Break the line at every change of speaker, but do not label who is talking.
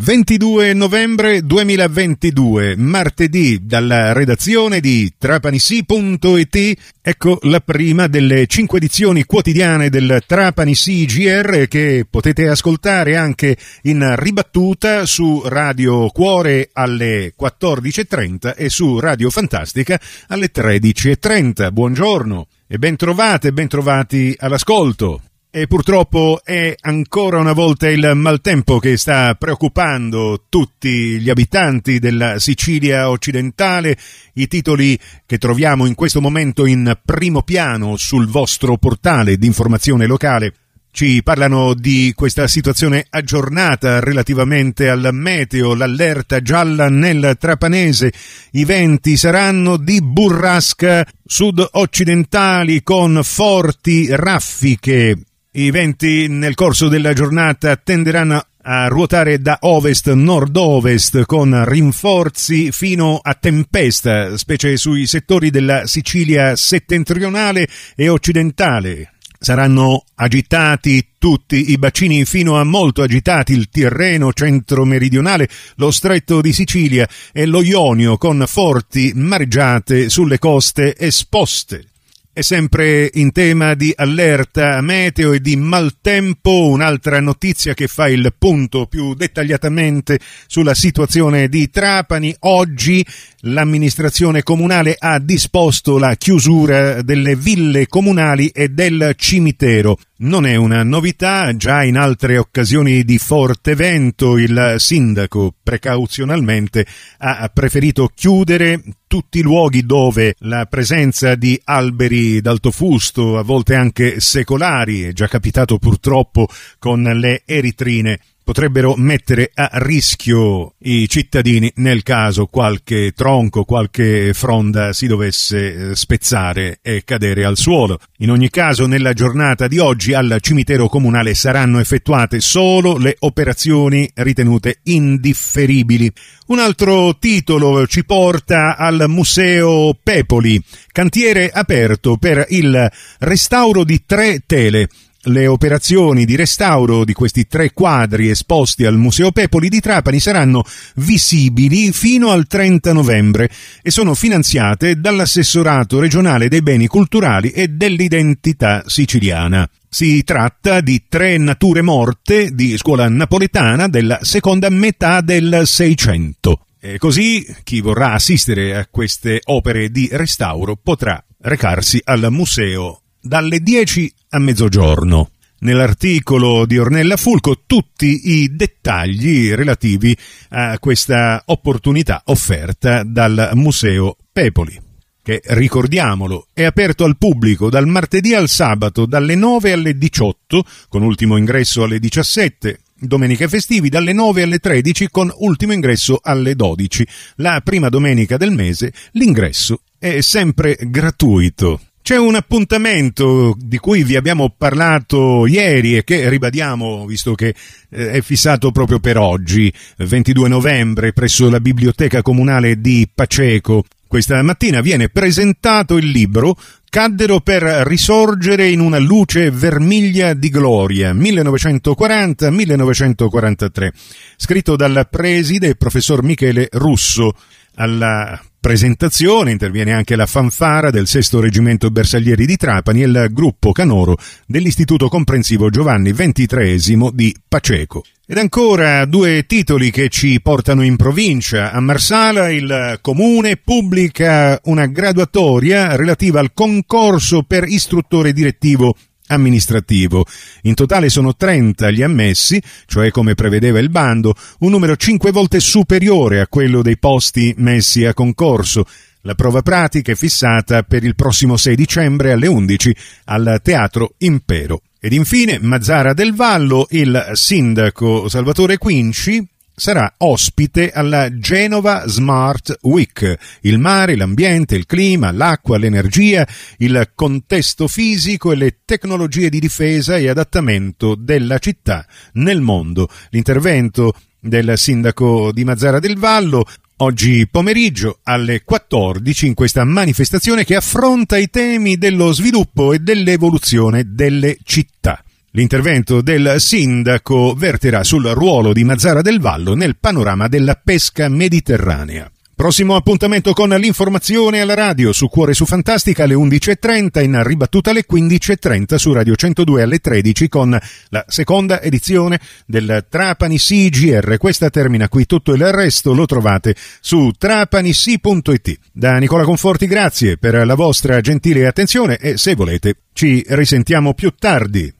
22 novembre 2022, martedì, dalla redazione di trapanisi.it, ecco la prima delle cinque edizioni quotidiane del Trapani CGR che potete ascoltare anche in ribattuta su Radio Cuore alle 14.30 e su Radio Fantastica alle 13.30. Buongiorno e ben trovate, ben trovati all'ascolto. E purtroppo è ancora una volta il maltempo che sta preoccupando tutti gli abitanti della Sicilia occidentale. I titoli che troviamo in questo momento in primo piano sul vostro portale di informazione locale ci parlano di questa situazione aggiornata relativamente al meteo, l'allerta gialla nel Trapanese, i venti saranno di burrasca sud-occidentali con forti raffiche i venti nel corso della giornata tenderanno a ruotare da ovest-nord-ovest con rinforzi fino a tempesta, specie sui settori della Sicilia settentrionale e occidentale. Saranno agitati tutti i bacini fino a molto agitati il Tirreno centro-meridionale, lo stretto di Sicilia e lo Ionio con forti mareggiate sulle coste esposte. E sempre in tema di allerta meteo e di maltempo, un'altra notizia che fa il punto più dettagliatamente sulla situazione di Trapani. Oggi l'amministrazione comunale ha disposto la chiusura delle ville comunali e del cimitero. Non è una novità, già in altre occasioni di forte vento il sindaco precauzionalmente ha preferito chiudere tutti i luoghi dove la presenza di alberi d'alto fusto, a volte anche secolari, è già capitato purtroppo con le eritrine, potrebbero mettere a rischio i cittadini nel caso qualche tronco, qualche fronda si dovesse eh, spezzare e cadere al suolo. In ogni caso, nella giornata di oggi al cimitero comunale saranno effettuate solo le operazioni ritenute indifferibili. Un altro titolo ci porta al Museo Pepoli, cantiere aperto per il restauro di tre tele le operazioni di restauro di questi tre quadri esposti al Museo Pepoli di Trapani saranno visibili fino al 30 novembre e sono finanziate dall'assessorato regionale dei beni culturali e dell'identità siciliana. Si tratta di tre nature morte di scuola napoletana della seconda metà del Seicento. E così chi vorrà assistere a queste opere di restauro potrà recarsi al museo dalle 10 a mezzogiorno. Nell'articolo di Ornella Fulco tutti i dettagli relativi a questa opportunità offerta dal Museo Pepoli che ricordiamolo è aperto al pubblico dal martedì al sabato dalle 9 alle 18 con ultimo ingresso alle 17 Domeniche festivi dalle 9 alle 13 con ultimo ingresso alle 12. La prima domenica del mese l'ingresso è sempre gratuito. C'è un appuntamento di cui vi abbiamo parlato ieri e che ribadiamo, visto che eh, è fissato proprio per oggi, 22 novembre, presso la Biblioteca Comunale di Paceco. Questa mattina viene presentato il libro Caddero per risorgere in una luce vermiglia di gloria, 1940-1943, scritto dal preside professor Michele Russo. Alla presentazione interviene anche la fanfara del sesto reggimento bersaglieri di Trapani e il gruppo canoro dell'Istituto Comprensivo Giovanni XXIII di Paceco. Ed ancora due titoli che ci portano in provincia. A Marsala il comune pubblica una graduatoria relativa al concorso per istruttore direttivo amministrativo. In totale sono 30 gli ammessi, cioè come prevedeva il bando, un numero cinque volte superiore a quello dei posti messi a concorso. La prova pratica è fissata per il prossimo 6 dicembre alle 11 al Teatro Impero. Ed infine Mazzara del Vallo, il sindaco Salvatore Quinci sarà ospite alla Genova Smart Week. Il mare, l'ambiente, il clima, l'acqua, l'energia, il contesto fisico e le tecnologie di difesa e adattamento della città nel mondo. L'intervento del sindaco di Mazzara del Vallo oggi pomeriggio alle 14 in questa manifestazione che affronta i temi dello sviluppo e dell'evoluzione delle città. L'intervento del sindaco verterà sul ruolo di Mazzara del Vallo nel panorama della pesca mediterranea. Prossimo appuntamento con l'informazione alla radio su Cuore su Fantastica alle 11.30, in ribattuta alle 15.30 su Radio 102 alle 13 con la seconda edizione del Trapani CGR. Questa termina qui, tutto il resto lo trovate su trapanisi.it. Da Nicola Conforti grazie per la vostra gentile attenzione e se volete ci risentiamo più tardi.